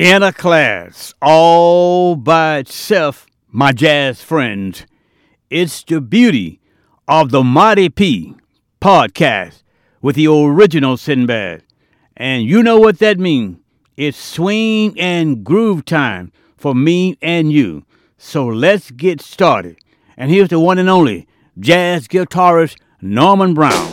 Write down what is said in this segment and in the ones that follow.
in a class all by itself, my jazz friends. It's the beauty of the Mighty P podcast with the original Sinbad. And you know what that means. It's swing and groove time for me and you. So let's get started. And here's the one and only jazz guitarist Norman Brown.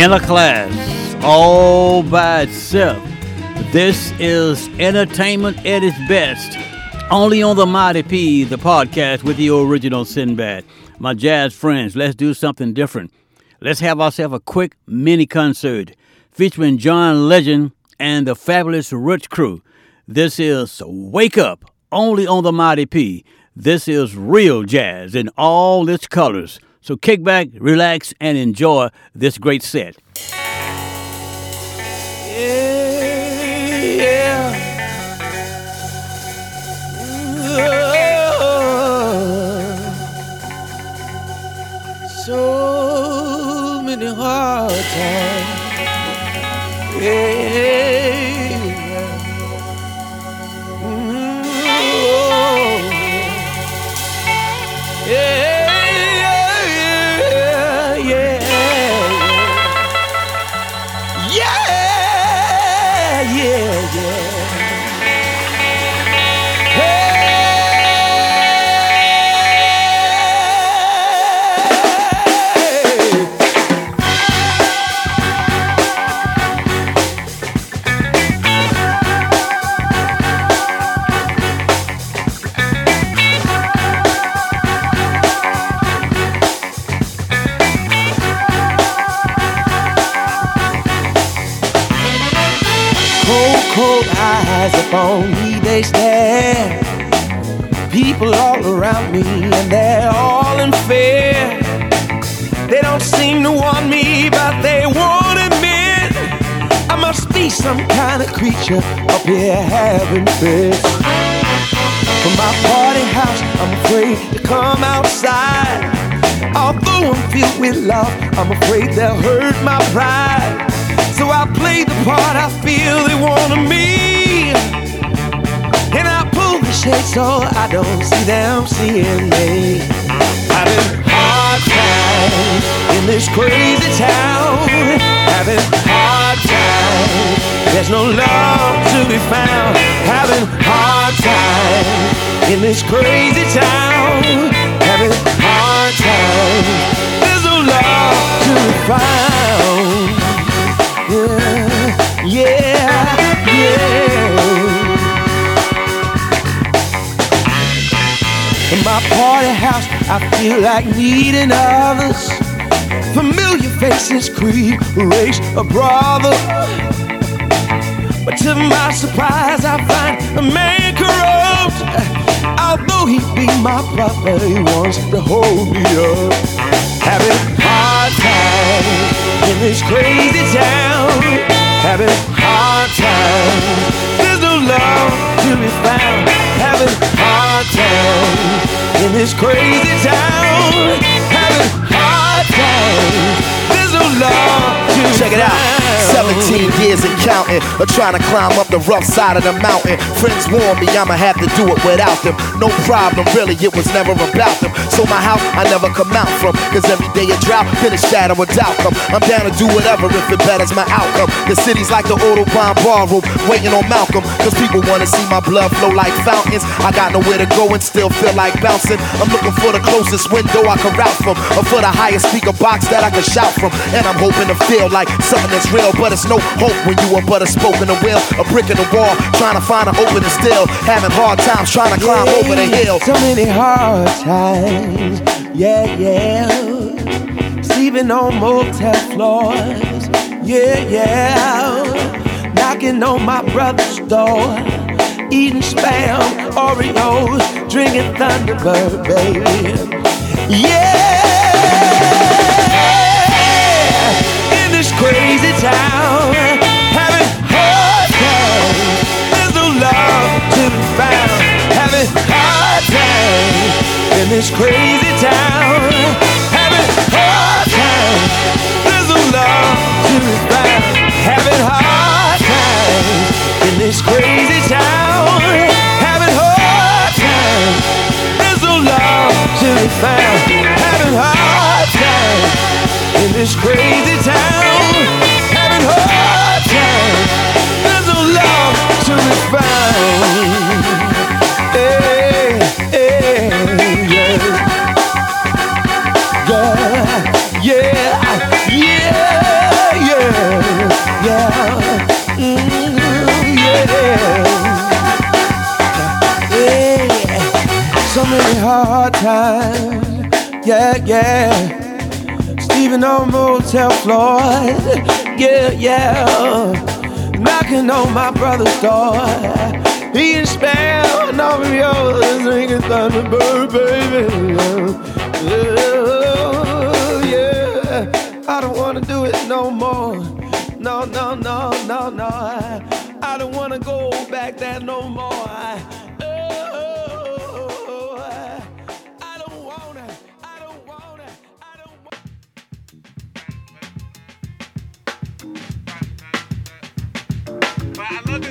In a class all by itself. This is entertainment at its best. Only on the Mighty P, the podcast with the original Sinbad. My jazz friends, let's do something different. Let's have ourselves a quick mini concert featuring John Legend and the fabulous Rich Crew. This is Wake Up, only on the Mighty P. This is real jazz in all its colors. So kick back, relax, and enjoy this great set. Yeah, yeah. So many hard times. Yeah. Eyes upon me, they stare. People all around me, and they're all in fear. They don't seem to want me, but they won't admit I must be some kind of creature up here having fits. From my party house, I'm afraid to come outside. Although I'm filled with love, I'm afraid they'll hurt my pride. So I play the part I feel they want me. Shade so I don't see them seeing me. Having hard times in this crazy town. Having hard times. There's no love to be found. Having hard times in this crazy town. Having hard times. There's no love to be found. Yeah, yeah, yeah. My party house, I feel like needing others. Familiar faces creep, race a brother. But to my surprise, I find a man corrupt. Although he be my brother, he wants to hold me up. Having a hard time in this crazy town. Having hard times. There's no love to be found. Having times in this crazy town. Having hard. There's no love to Check it out. Be found. 17 years in counting or trying to climb up the rough side of the mountain. Friends warn me I'ma have to do it without them. No problem, really, it was never about them. So my house, I never come out from. Cause every day a drought, then a shadow of doubt. I'm down to do whatever if it betters my outcome. The city's like the Audubon ballroom, waiting on Malcolm. Cause people wanna see my blood flow like fountains. I got nowhere to go and still feel like bouncing. I'm looking for the closest window I can route from, or for the highest speaker box that I can shout from. And I'm hoping to feel like something that's real, but it's no hope when you are but a spoke in a wheel, a brick in the wall, trying to find an opening still, having hard times trying to climb over the hill. So many hard times, yeah, yeah. Sleeping on motel floors, yeah, yeah. Knocking on my brother's door, eating spam, Oreos, drinking Thunderbird, baby. Yeah, this crazy town. Having hard times. There's no love to be found. Having hard times in this crazy town. Having hard times. There's no love to be found. Having hard times in this crazy times. Yeah, yeah. Sleeping on motel floors. Yeah, yeah. Knocking on my brother's door. And all of yours. Drinking Thunderbird, baby. Oh, yeah. I don't wanna do it no more. No, no, no, no, no. I don't wanna go back there no more. I love it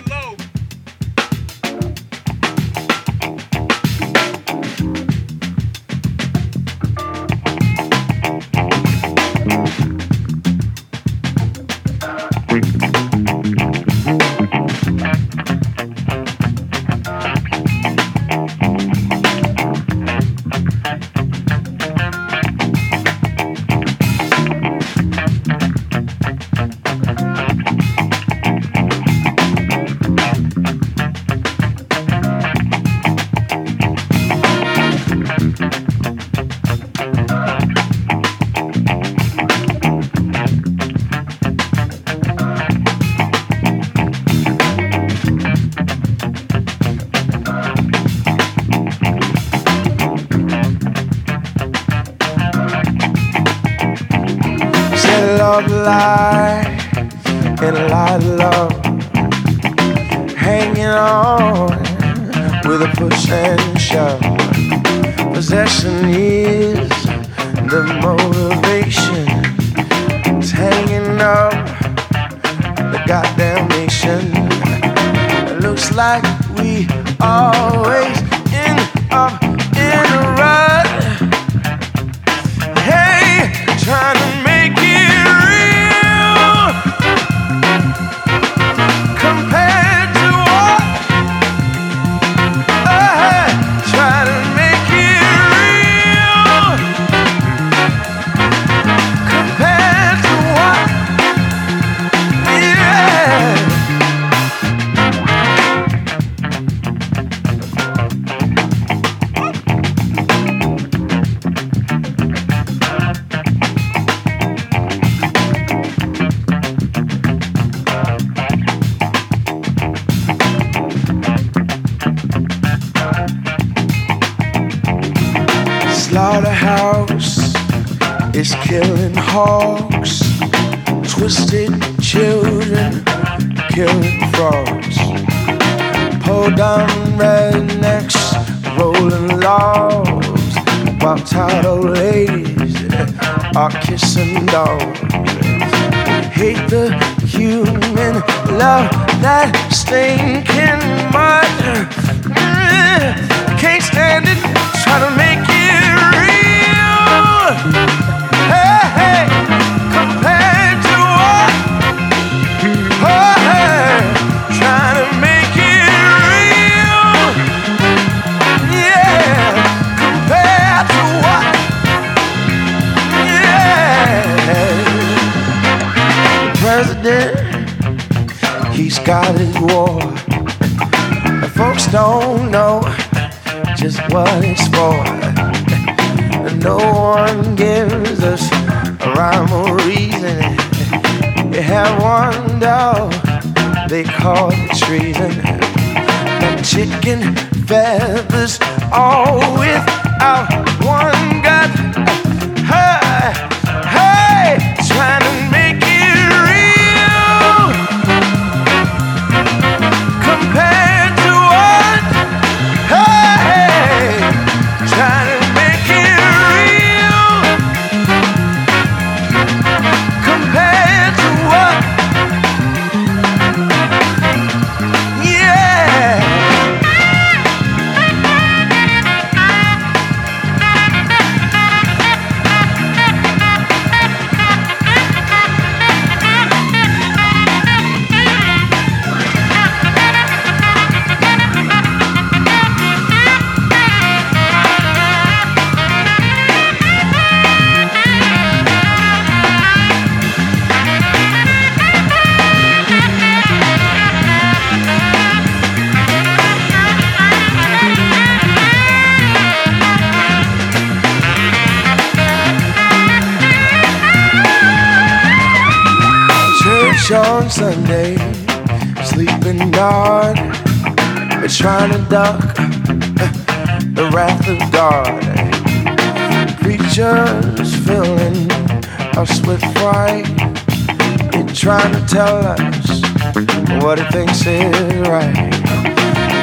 is right.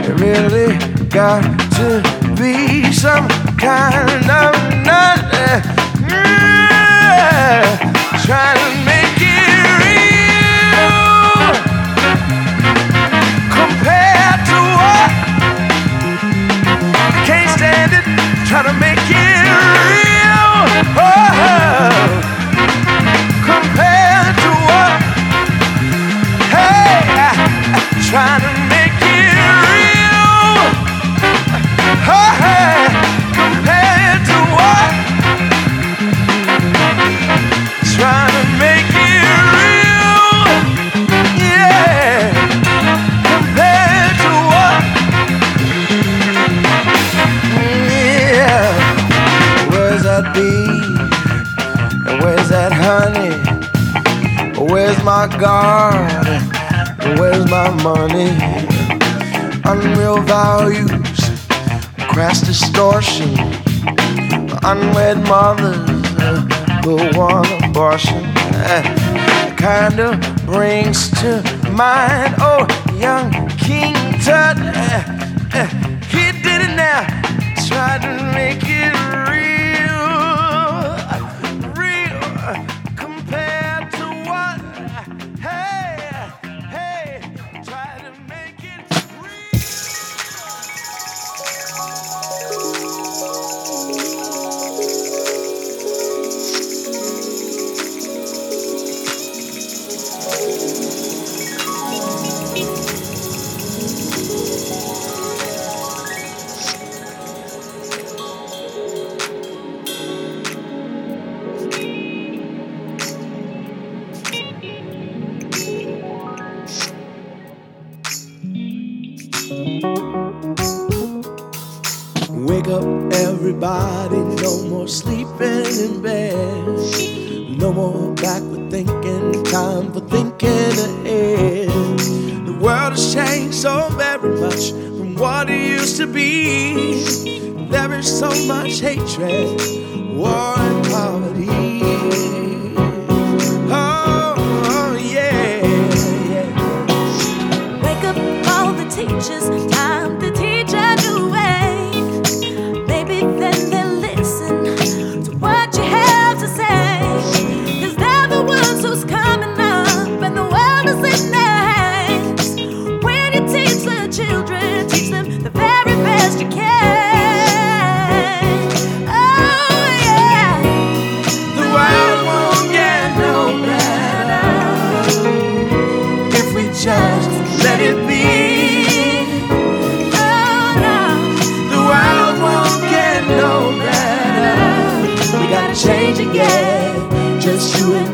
It really got to be some kind of unwed mothers who want abortion. Eh, kind of brings to mind old young King Tut. Eh,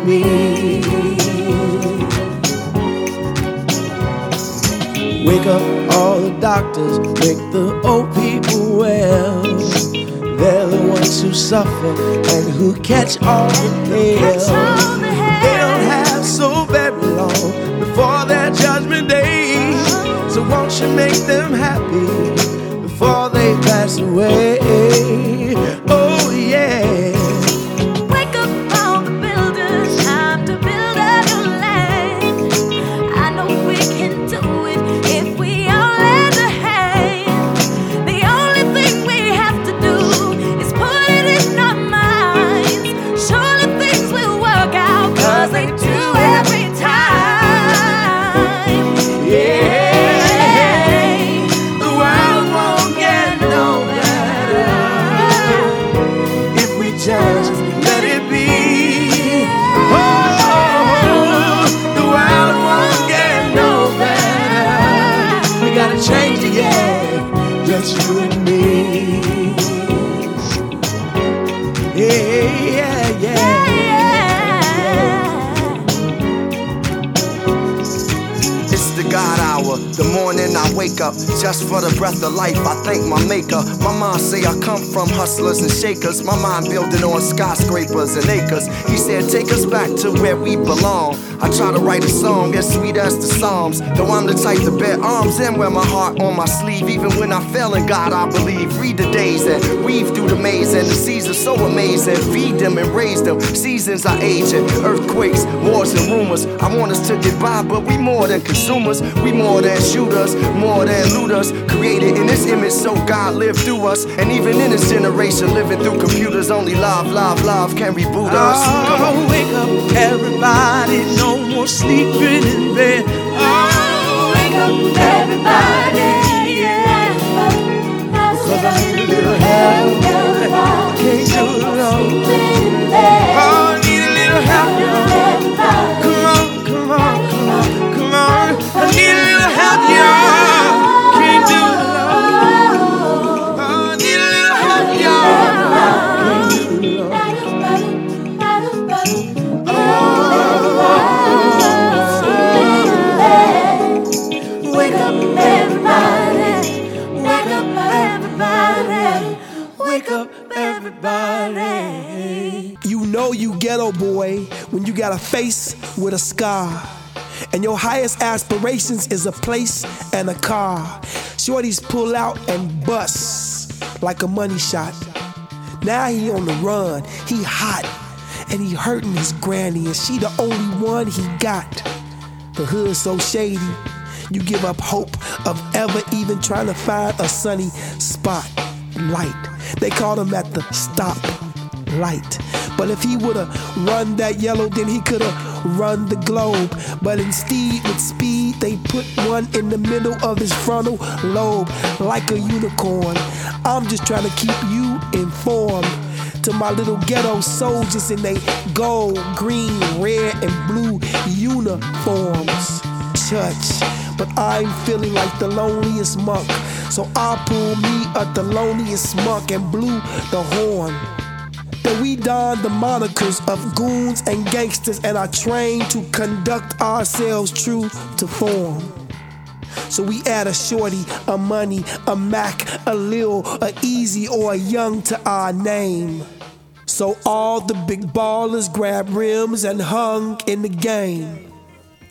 me. Wake up all the doctors, make the old people well. They're the ones who suffer and who catch all the pills. They don't have so very long before their judgment day. So won't you make them happy before they pass away? Just for the breath of life. I thank my maker. My mom say I come from hustlers and shakers. My mind building on skyscrapers and acres. He said, Take us back to where we belong. I try to write a song as sweet as the Psalms. Though I'm the type to bear arms and wear my heart on my sleeve. Even when I fail in God, I believe. Read the days and weave through the maze. And the seas are so amazing. Feed them and raise them. Seasons are aging. Earthquakes, wars, and rumors. I want us to get by, but we more than consumers. We more than shooters, more than looters. Created in this image, so God lived through us. And even in this generation, living through computers, only love, love, love can reboot us. Oh, wake up, everybody. More sleeping in bed. Oh, Wake up, everybody, yeah. Cause I need a little help. Can't do it alone. Oh, I need a little help. Ghetto boy when you got a face with a scar. And your highest aspirations is a place and a car. Shorties pull out and bust like a money shot. Now he on the run, he hot, and he hurting his granny, and she the only one he got. The hood so shady, you give up hope of ever even trying to find a sunny spot. Light. They called him at the stop light. But if he would've run that yellow, then he could've run the globe. But instead, with speed, they put one in the middle of his frontal lobe, like a unicorn. I'm just trying to keep you informed. To my little ghetto soldiers in they gold, green, red, and blue uniforms. Church, but I'm feeling like the loneliest monk. So I pull me up Thelonious Monk and blew the horn that we don the monikers of goons and gangsters and are trained to conduct ourselves true to form. So we add a shorty, a money, a Mac, a Lil, a Easy, or a Young to our name. So all the big ballers grab rims and hung in the game.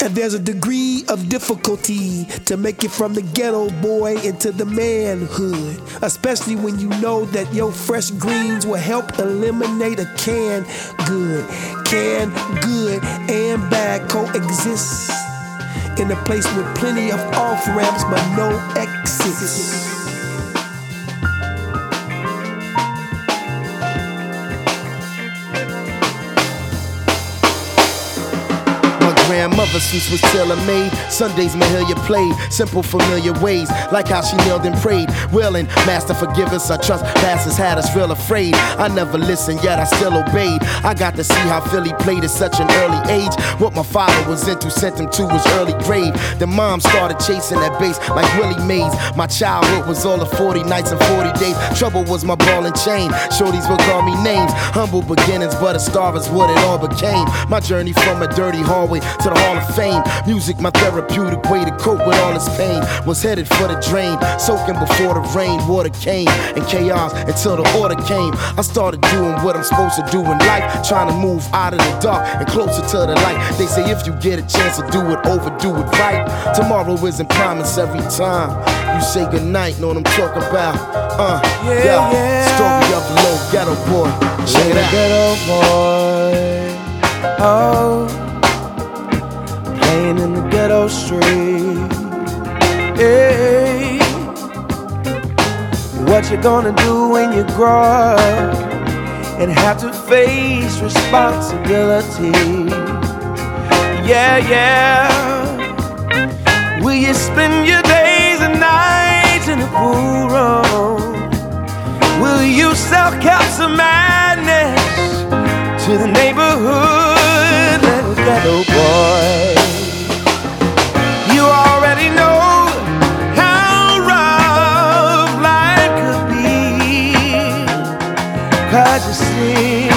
And there's a degree of difficulty to make it from the ghetto boy into the manhood, especially when you know that your fresh greens will help eliminate a can good. Can good and bad coexist in a place with plenty of off ramps but no exits. Grandmother suits was tailor made. Sundays Mahalia played simple, familiar ways, like how she knelt and prayed. Willing, Master, forgive us. Our trespassers had us real afraid. I never listened, yet I still obeyed. I got to see how Philly played at such an early age. What my father was into sent him to his early grave. Then mom started chasing that bass like Willie Mays. My childhood was all of 40 nights and 40 days. Trouble was my ball and chain. Shorties would call me names. Humble beginnings, but a star is what it all became. My journey from a dirty hallway to the Hall of fame. Music, my therapeutic way to cope with all this pain. Was headed for the drain, soaking before the rain. Water came and chaos until the order came. I started doing what I'm supposed to do in life, trying to move out of the dark and closer to the light. They say if you get a chance to do it, overdo it right. Tomorrow isn't promised every time. You say goodnight, know what I'm talking about. Uh, Yeah, yeah. yeah. Story of low ghetto boy. Check it out. Ghetto boy. Oh, playing in the ghetto street. Hey, what you gonna do when you grow up and have to face responsibility? Yeah, yeah. Will you spend your days and nights in the pool room? Will you sell caps of madness to the neighborhood little ghetto boy? You see,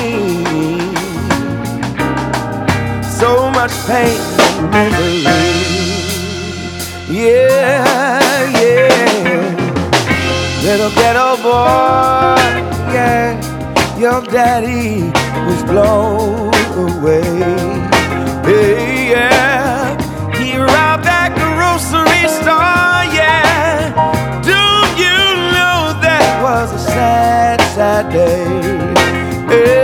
so much pain and misery. Yeah, yeah. Little ghetto boy, yeah, your daddy was blown away. Hey, yeah, store, yeah. Do you know that was a sad, sad day? Hey,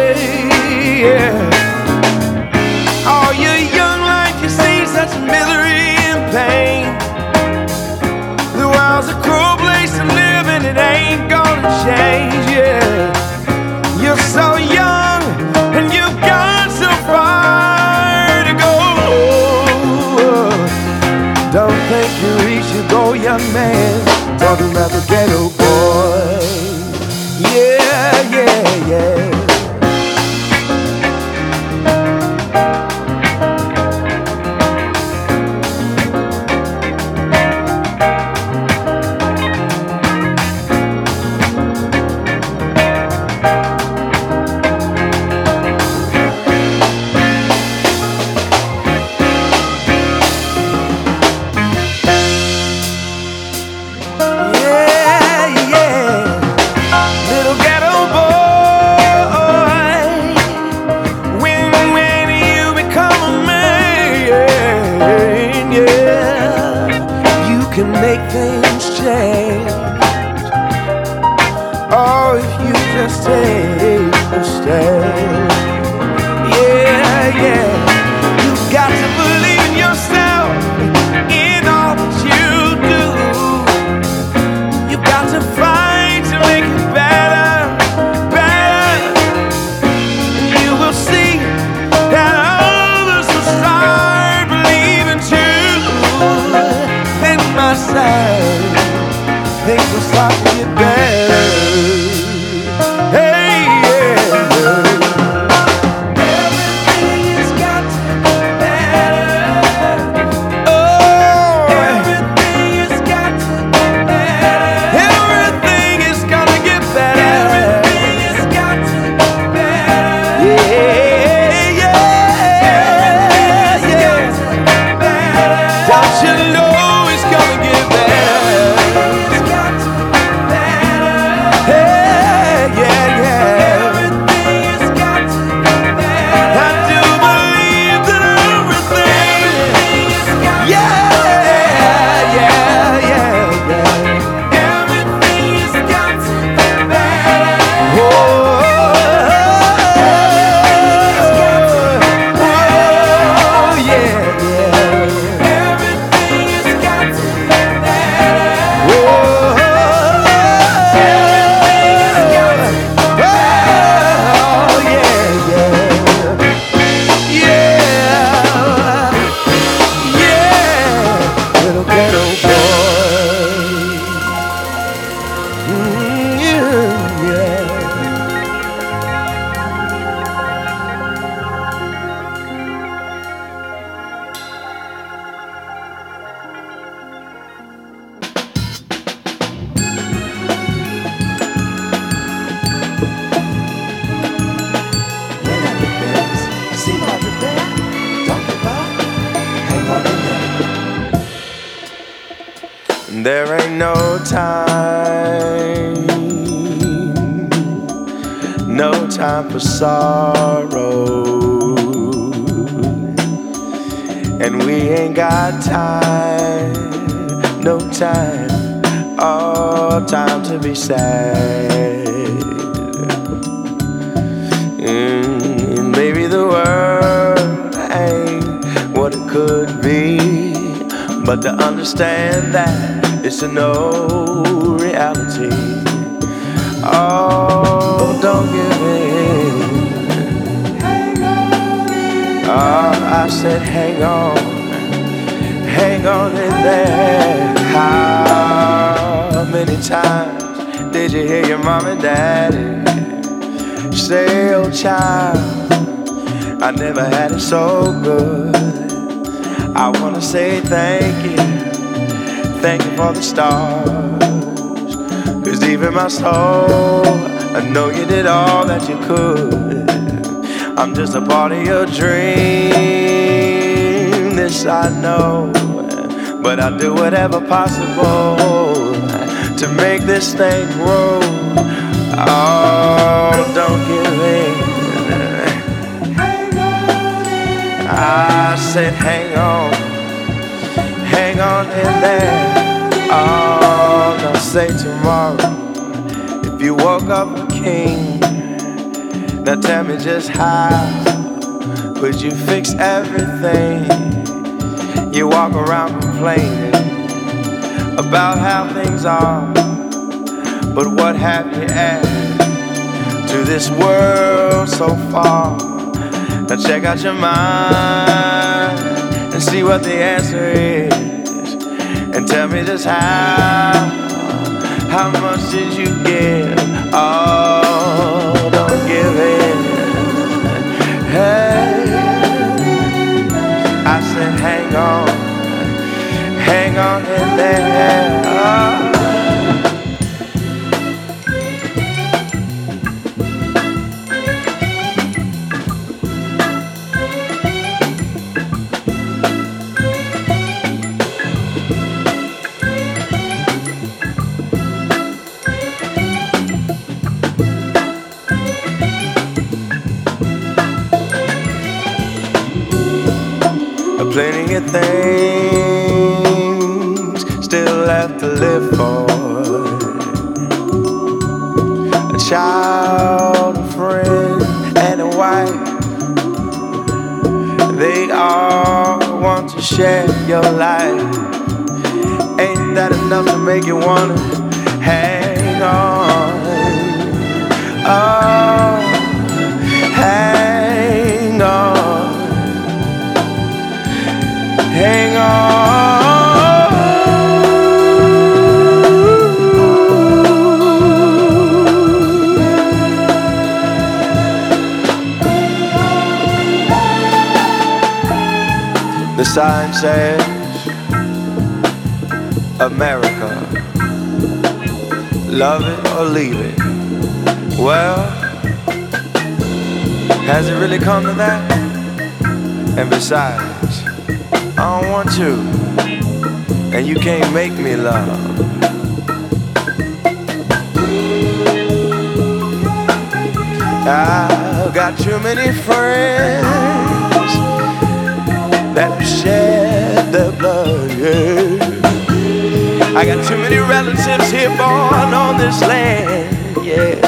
understand that it's a no reality. Oh, don't give in. Oh, I said, hang on, hang on in there. How many times did you hear your mom and daddy say, oh child, I never had it so good. I wanna say thank you, thank you for the stars. Cause deep in my soul, I know you did all that you could. I'm just a part of your dream, this I know. But I'll do whatever possible to make this thing grow. Oh, don't give in. I said, hang on, hang on in there. Oh, now say tomorrow if you woke up a king. Now tell me just how would you fix everything? You walk around complaining about how things are, but what have you added to this world so far? Now check out your mind and see what the answer is, tell me just how, how much did you give? Oh, don't give in. Hey, I said, hang on, hang on in there. Come to that? And besides, I don't want to, and you can't make me love. I've got too many friends that shed their blood. Yeah. I got too many relatives here born on this land. Yeah,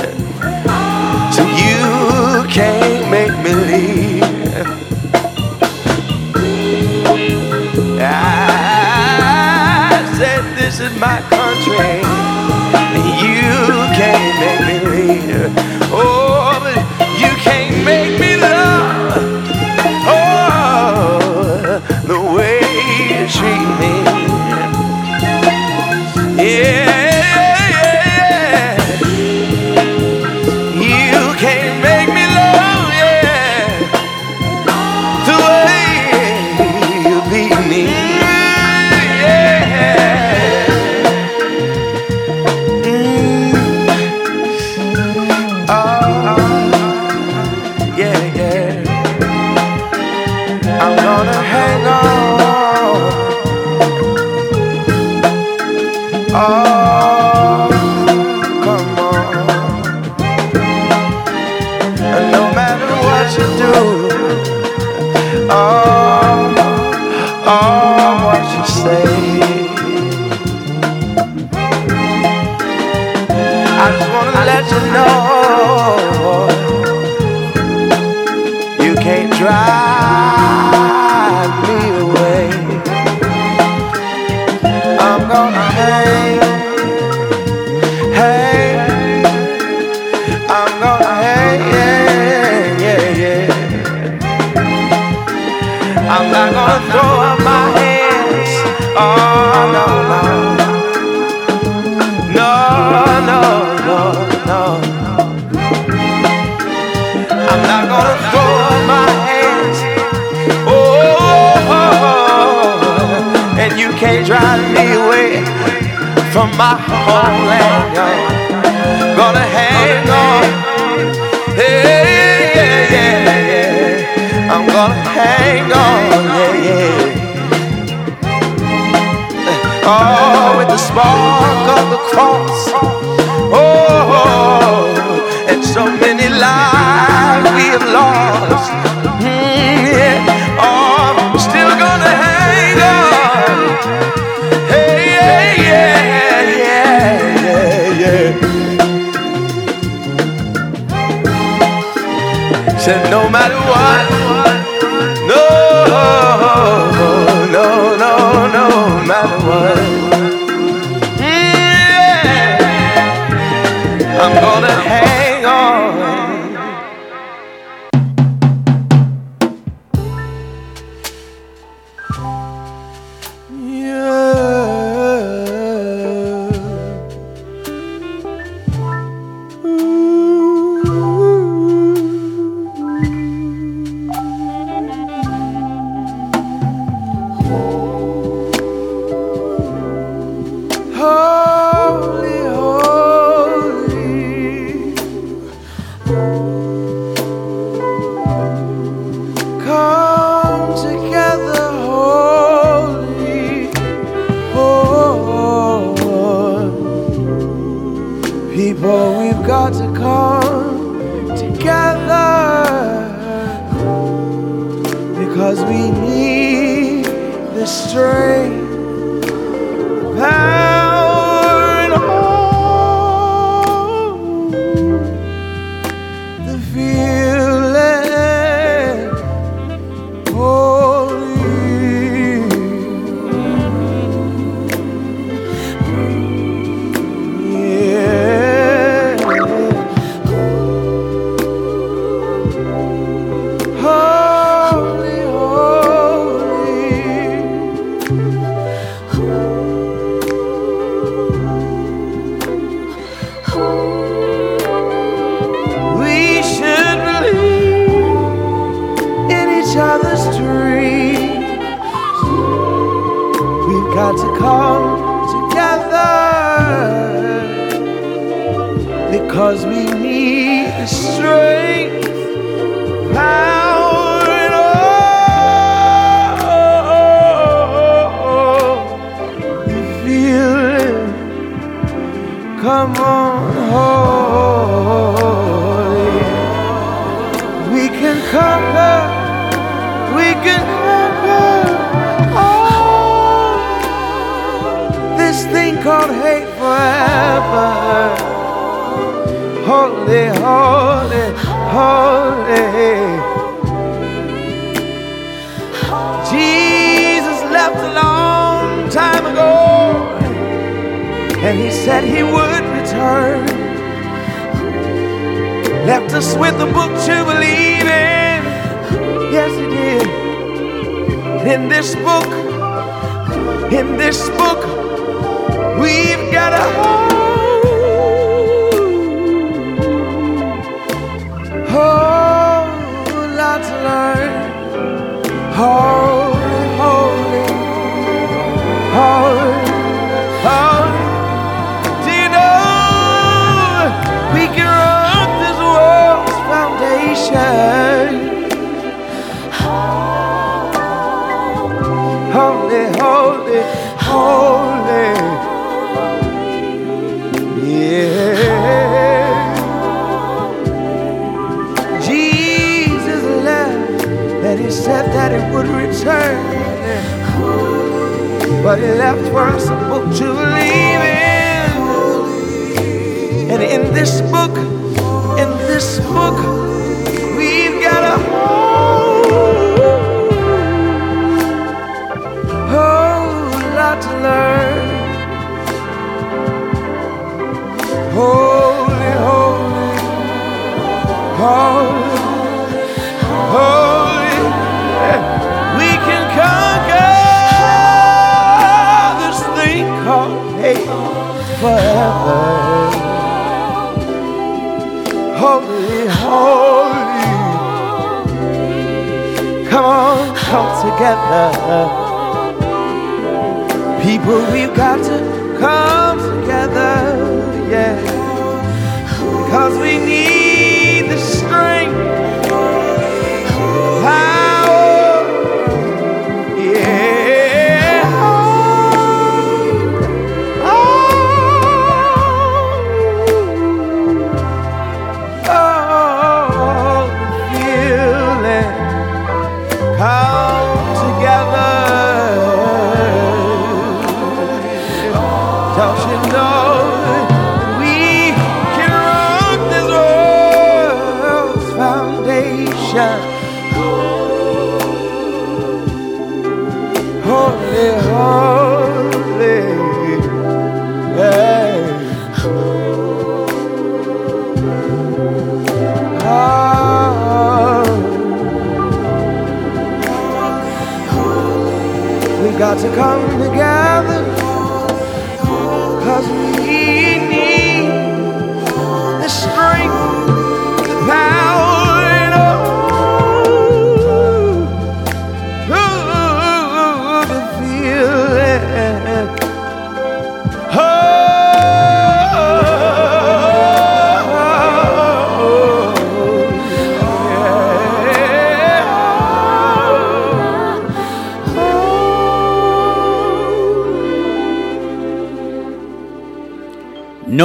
so you can't this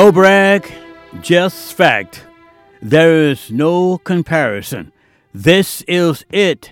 No brag, just fact. There is no comparison. This is it.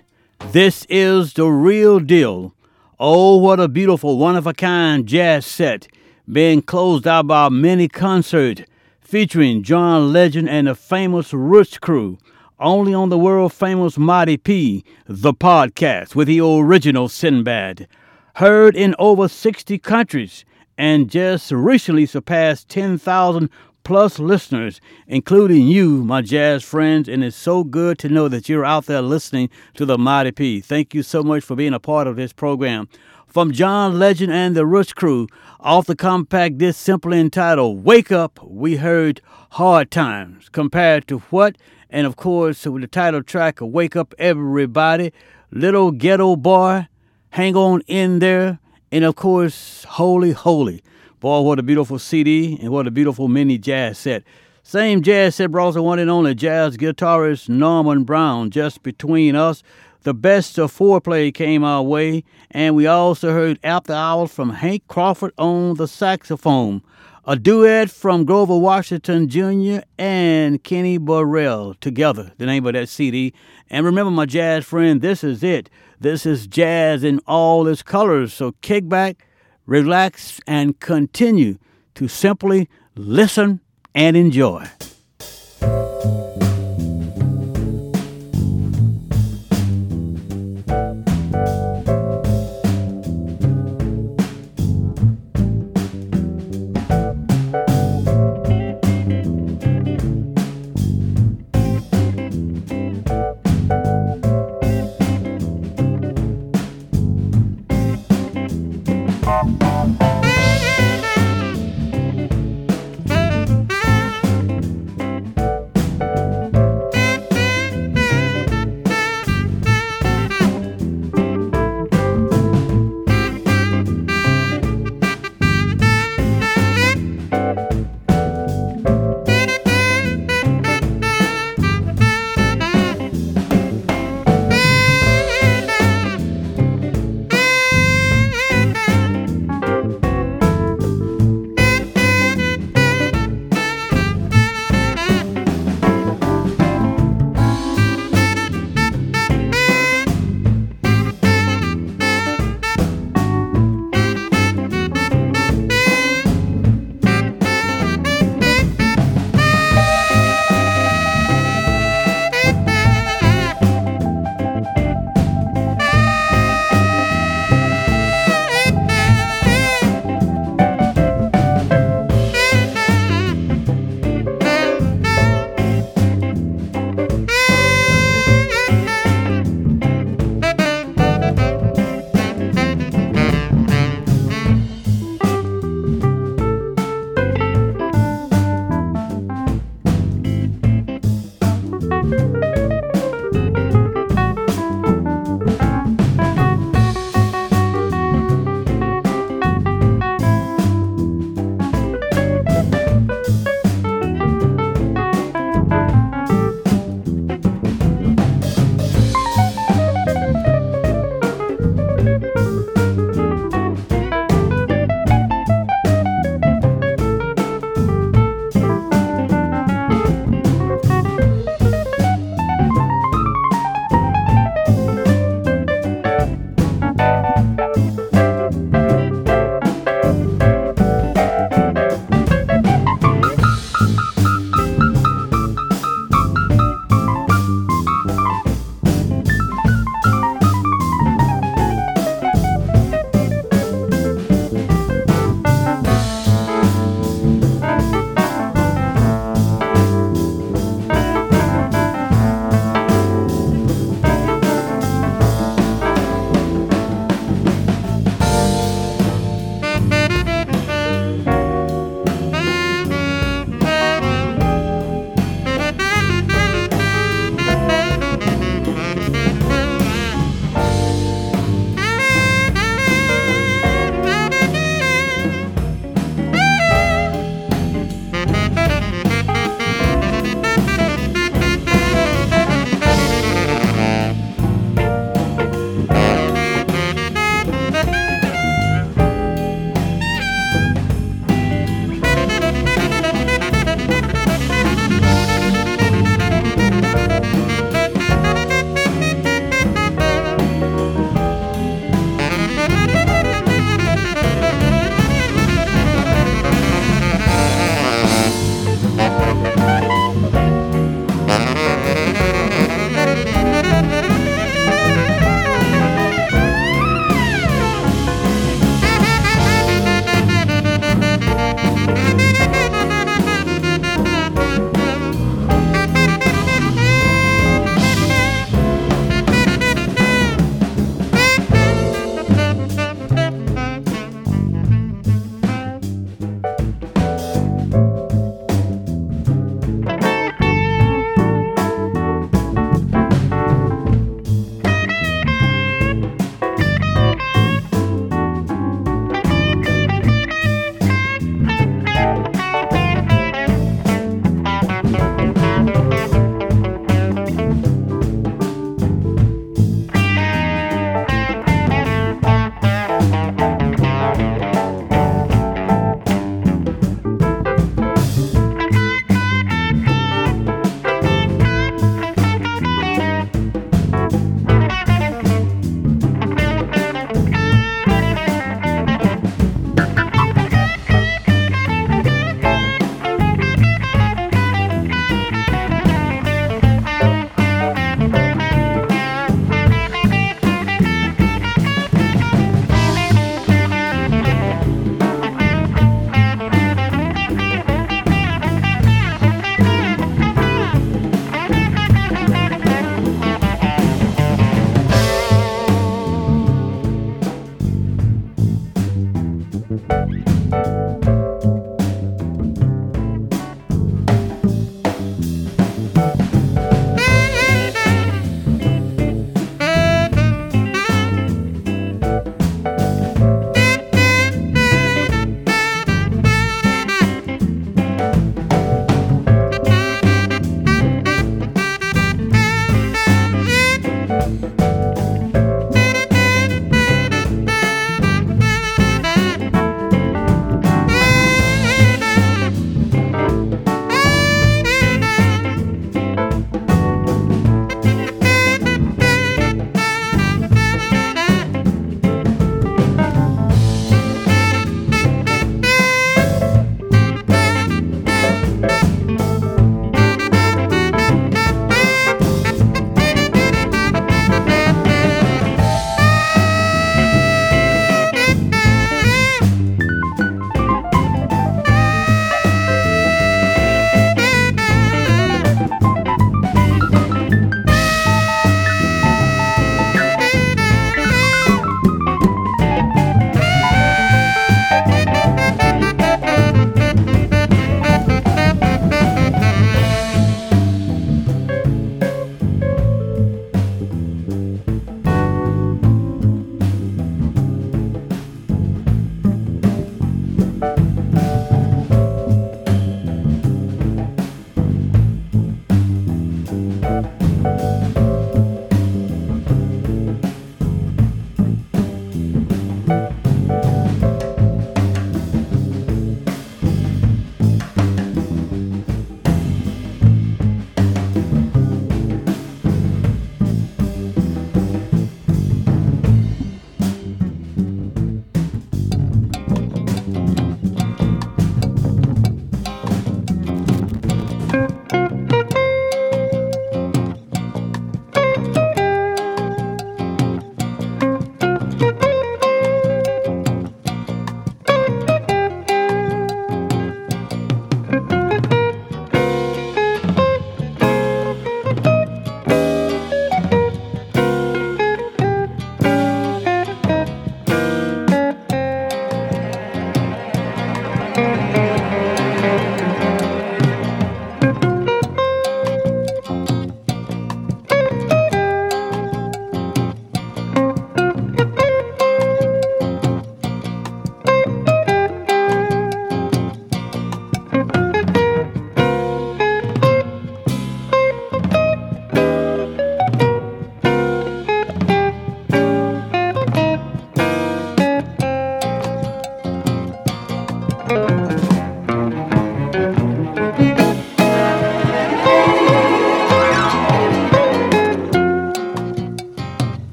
This is the real deal. Oh, what a beautiful, one of a kind jazz set being closed out by a mini concert featuring John Legend and the famous Roots Crew. Only on the world famous Mighty P, the podcast with the original Sinbad. Heard in over 60 countries and just recently surpassed 10,000 plus listeners, including you, my jazz friends. And it's so good to know that you're out there listening to the Mighty P. Thank you so much for being a part of this program. From John Legend and the Roots Crew, off the compact disc simply entitled Wake Up, we heard Hard Times compared to what? And of course, with the title track Wake Up Everybody, Little Ghetto Boy, Hang On In There, and of course, Wholy Holy. Boy, what a beautiful CD and what a beautiful mini jazz set. Same jazz set brought the one and only jazz guitarist Norman Brown. Just between us, the best of Fourplay came our way, and we also heard After Hours from Hank Crawford on the saxophone. A duet from Grover Washington Jr. and Kenny Burrell together, the name of that CD. And remember, my jazz friend, this is it. This is jazz in all its colors. So kick back, relax, and continue to simply listen and enjoy.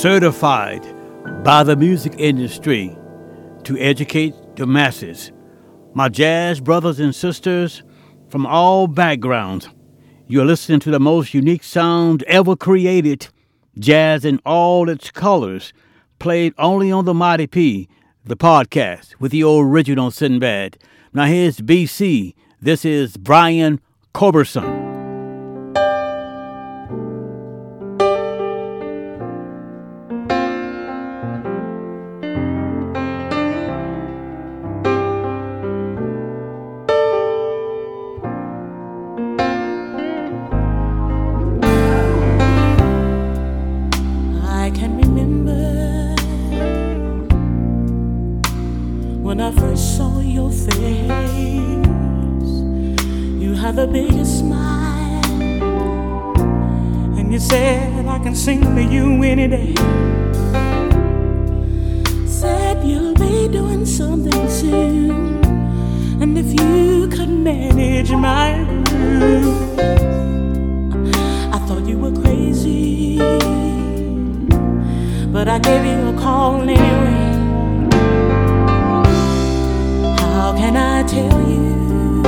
Certified by the music industry to educate the masses. My jazz brothers and sisters from all backgrounds, you're listening to the most unique sound ever created, jazz in all its colors, played only on the Mighty P, the podcast with the original Sinbad. Now here's BC. This is Brian Culbertson. If you could manage my groove, I thought you were crazy but I gave you a call anyway. How can I tell you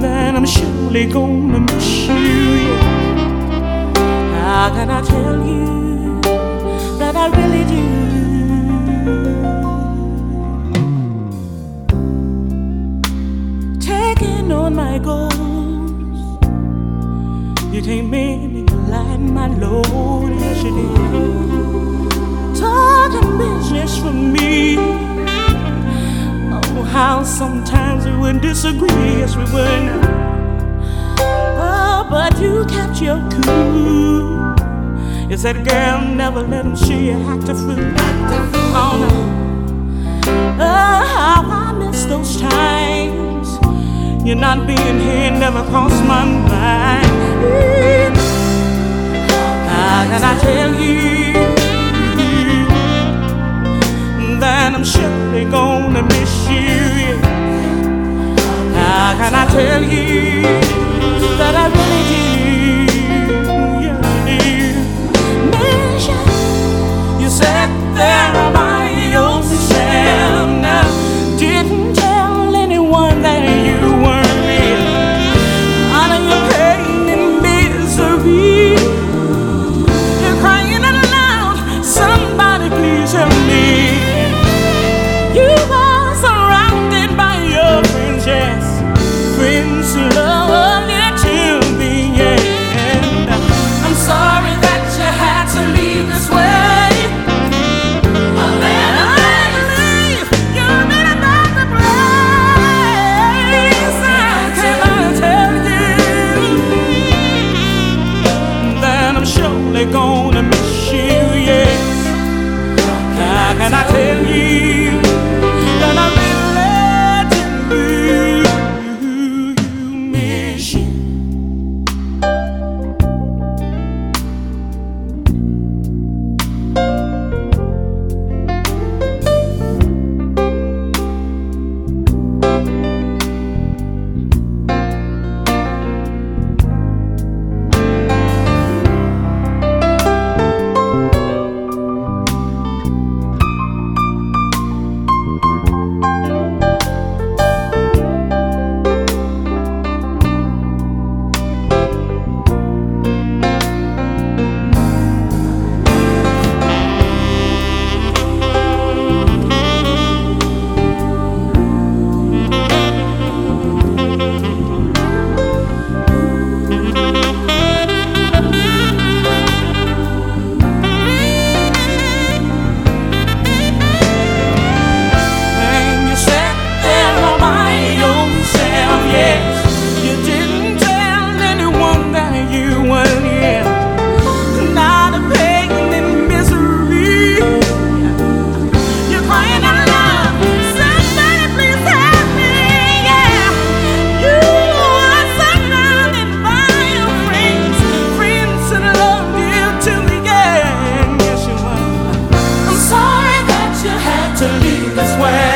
that I'm surely gonna miss you? Yeah. How can I tell you that I really do? My goals. You in and you lightened my load, yes you did. Talking business for me. Oh, how sometimes we would disagree, yes we would. Oh, but you kept your cool. You said, girl, never let them see you act a fool. Oh, no. Oh, how I miss those times. You're not being here never crossed my mind. How can I tell you that I'm surely gonna miss you? How can I tell you that I really do? Yeah, I do. You. You sat there by swear.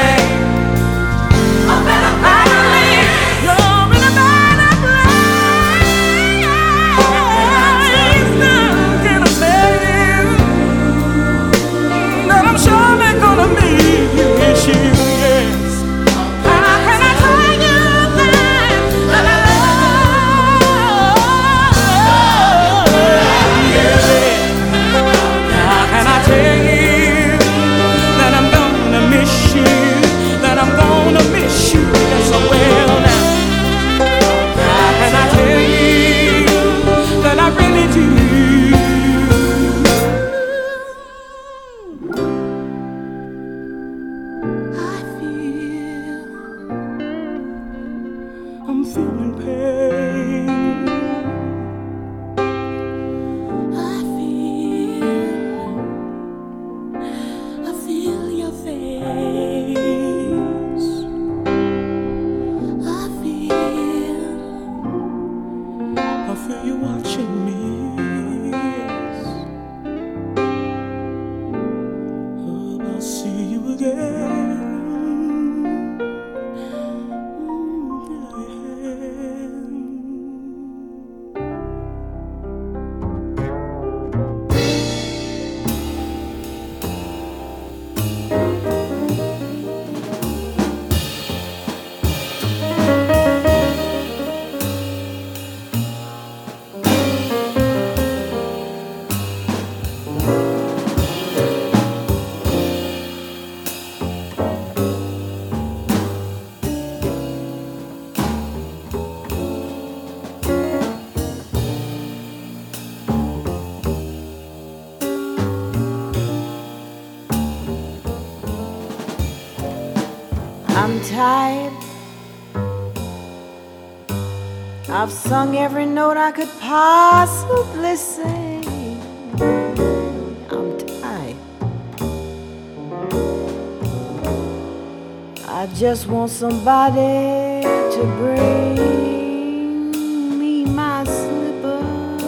Just want somebody to bring me my slippers,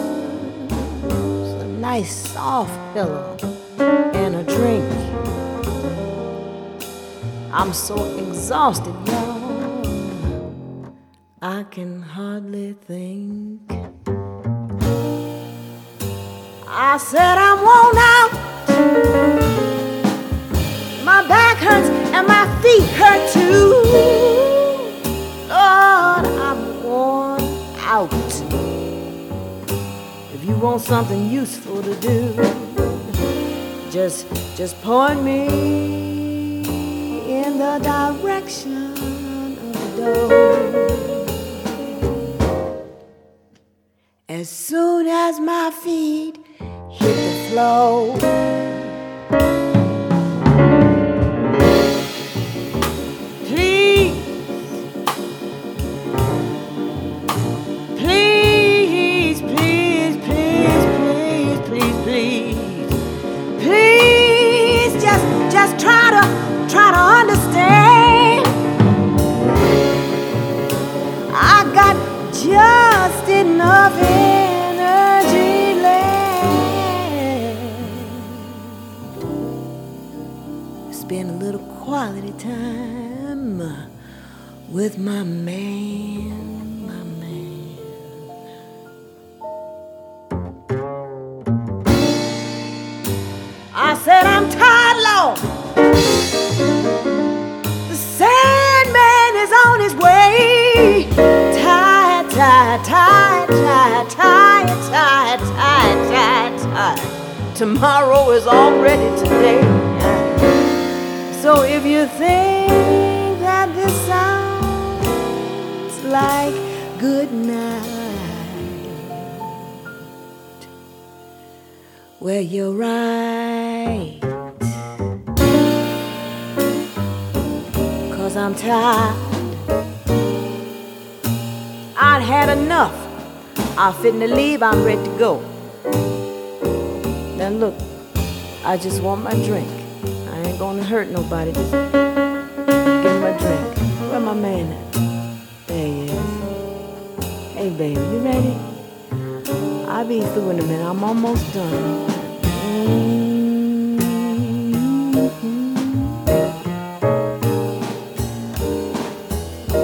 a nice soft pillow, and a drink. I'm so exhausted, just point me Spend a little quality time with my man, my man. I said I'm tired, Lord. The Sandman is on his way. Tired, tired, tired, tired, tired, tired, tired, tired, tired. Tomorrow is already today. So if you think that this sounds like good night, well, you're right. Cause I'm tired. I'd had enough. I'm fitting to leave, I'm ready to go. Now look, I just want my drink. Ain't gonna hurt nobody. Just give me my drink. Where my man at? There he is. Hey baby, you ready? I'll be through in a minute. I'm almost done.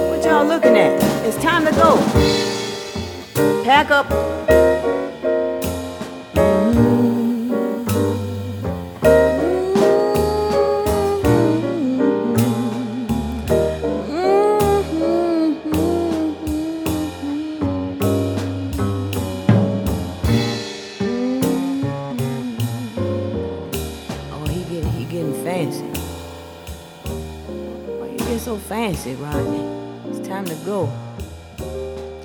What y'all looking at? It's time to go. Pack up. say, Rodney, it's time to go.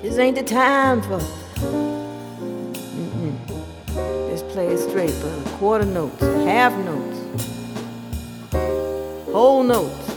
This ain't the time for. Mm-mm. Let's play it straight, brother. Quarter notes, half notes, whole notes.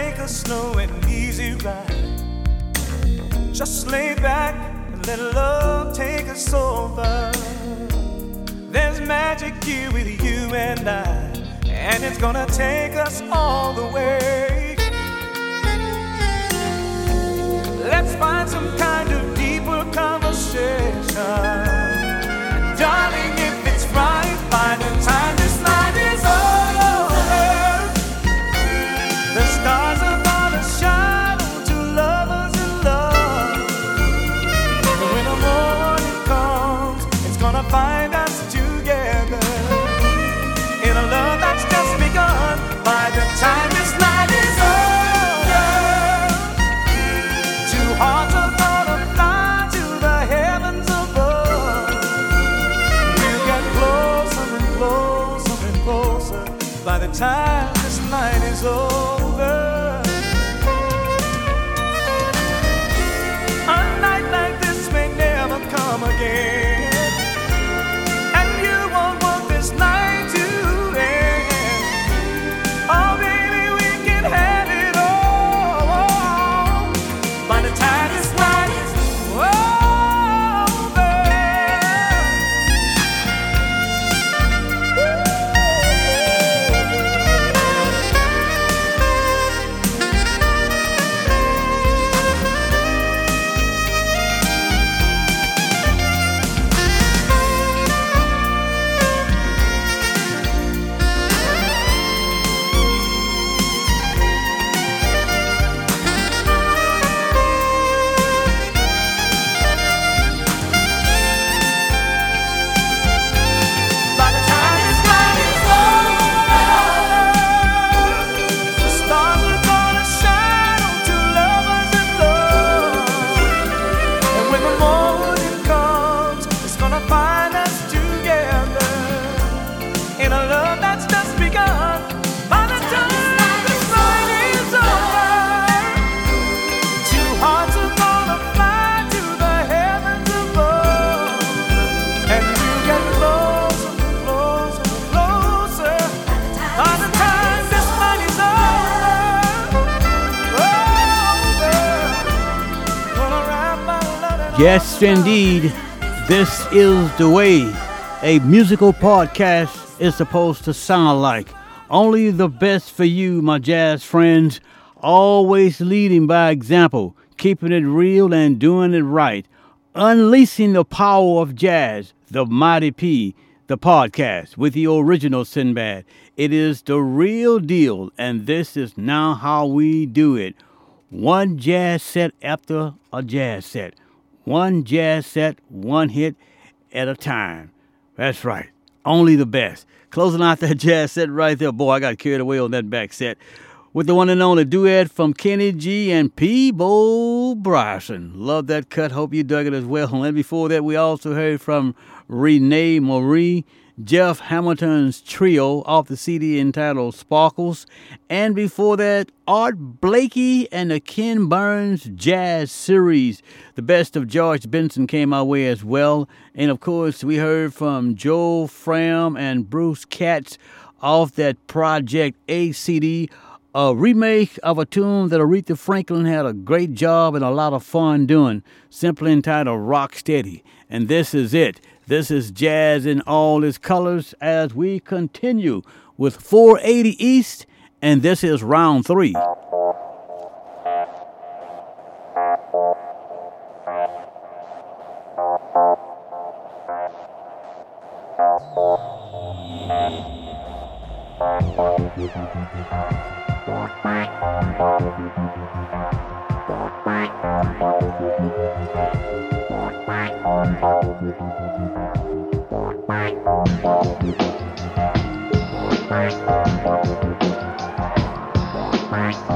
take a slow and easy ride. Just lay back and let love take us over. There's magic here with you and I, and it's gonna take us all the way. Let's find some kind of deeper conversation. Darling, if it's right, find indeed. This is the way a musical podcast is supposed to sound like. Only the best for you, my jazz friends. Always leading by example, keeping it real and doing it right. Unleashing the power of jazz, the Mighty P, the podcast with the original Sinbad. It is the real deal, and this is now how we do it. One jazz set after a jazz set one jazz set, one hit at a time. That's right. Only the best. Closing out that jazz set right there. Boy, I got carried away on that back set with the one and only duet from Kenny G and Peabo Bryson. Love that cut. Hope you dug it as well. And before that, we also heard from René Marie Jeff Hamilton's trio off the CD entitled Sparkles. And before that, Art Blakey and the Ken Burns Jazz Series. The best of George Benson came our way as well. And of course, we heard from Joe Fram and Bruce Katz off that Project ACD a remake of a tune that Aretha Franklin had a great job and a lot of fun doing, simply entitled Rock Steady. And this is it. This is jazz in all its colors as we continue with 480 East, and this is round three. Bye.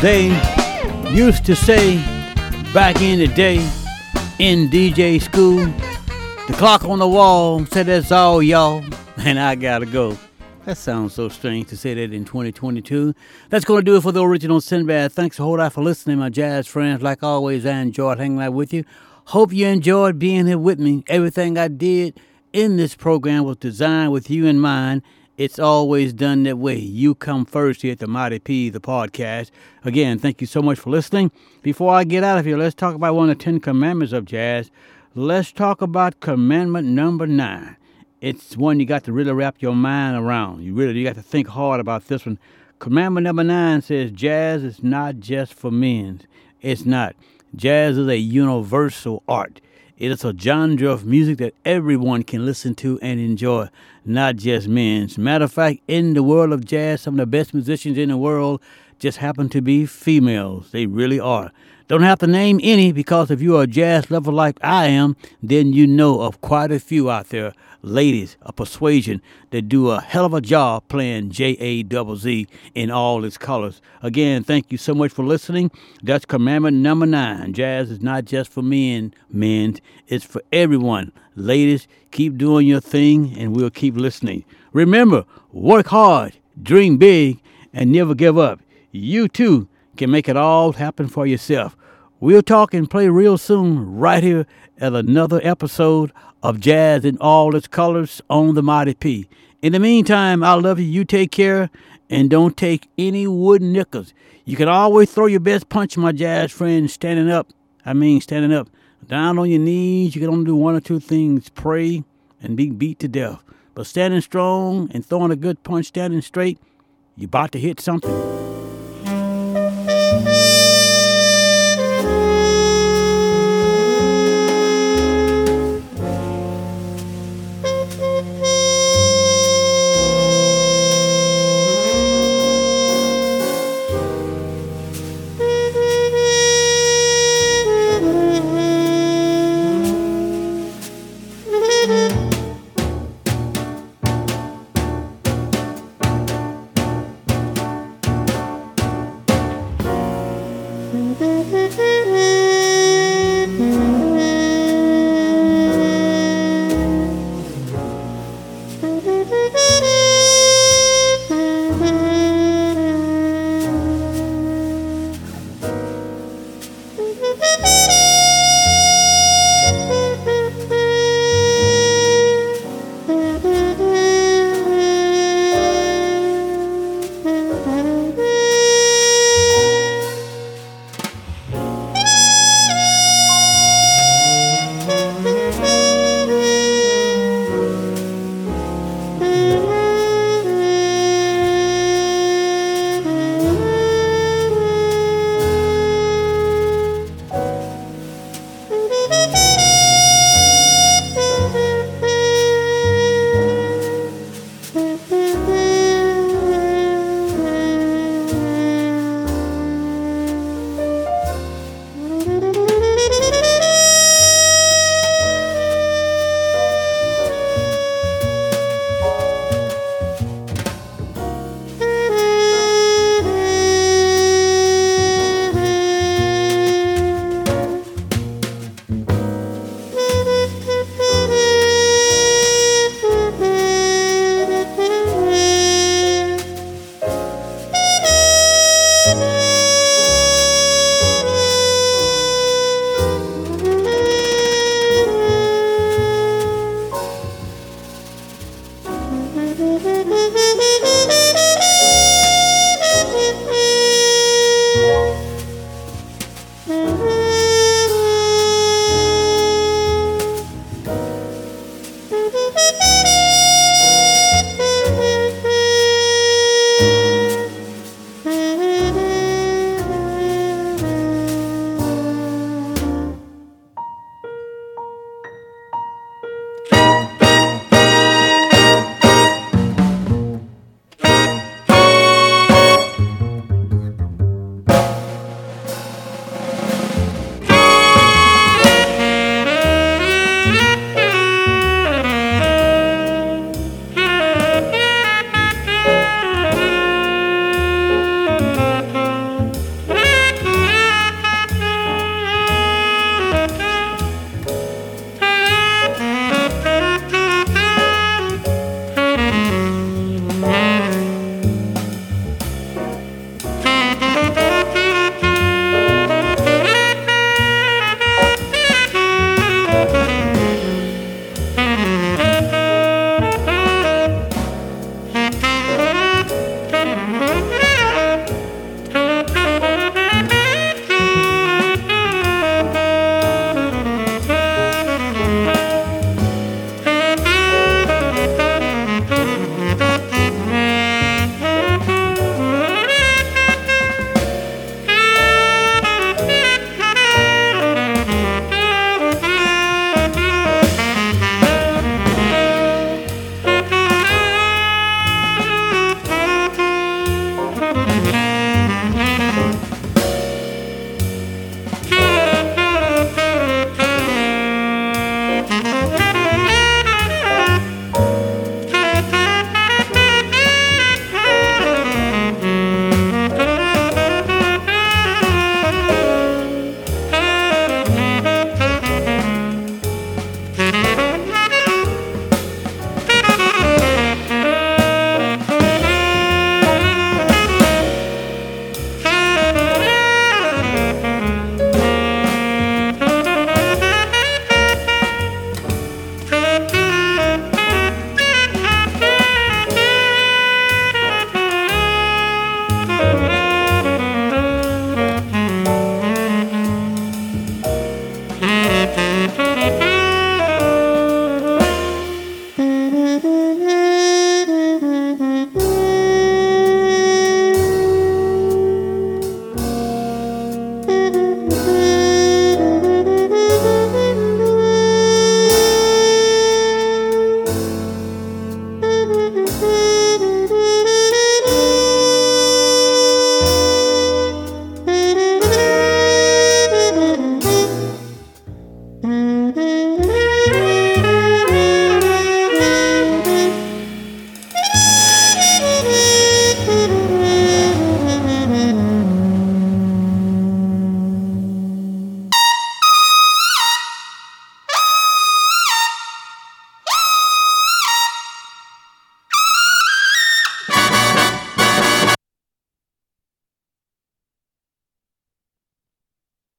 They used to say back in the day in DJ school, the clock on the wall said that's all y'all, and I gotta go. That sounds so strange to say that in 2022. That's going to do it for the original Sinbad. Thanks a whole lot for listening, my jazz friends. Like always, I enjoyed hanging out with you. Hope you enjoyed being here with me. Everything I did in this program was designed with you in mind. It's always done that way. You come first here at the Mighty P, the podcast. Again, thank you so much for listening. Before I get out of here, let's talk about one of the Ten Commandments of jazz. Let's talk about commandment number nine. It's one you got to really wrap your mind around. You really you got to think hard about this one. Commandment number nine says jazz is not just for men. It's not. Jazz is a universal art. It is a genre of music that everyone can listen to and enjoy, not just men. Matter of fact, in the world of jazz, some of the best musicians in the world just happen to be females. They really are. Don't have to name any because if you're a jazz lover like I am, then you know of quite a few out there, ladies of persuasion, that do a hell of a job playing J A double Z in all its colors. Again, thank you so much for listening. That's commandment number nine. Jazz is not just for men, men, it's for everyone. Ladies, keep doing your thing and we'll keep listening. Remember, work hard, dream big, and never give up. You too can make it all happen for yourself. We'll talk and play real soon, right here at another episode of Jazz in all its colors on the Mighty P. In the meantime, I love you. You take care and don't take any wooden nickels. You can always throw your best punch, my jazz friend, standing up. I mean, standing up. Down on your knees, you can only do one or two things pray and be beat to death. But standing strong and throwing a good punch, standing straight, you're about to hit something.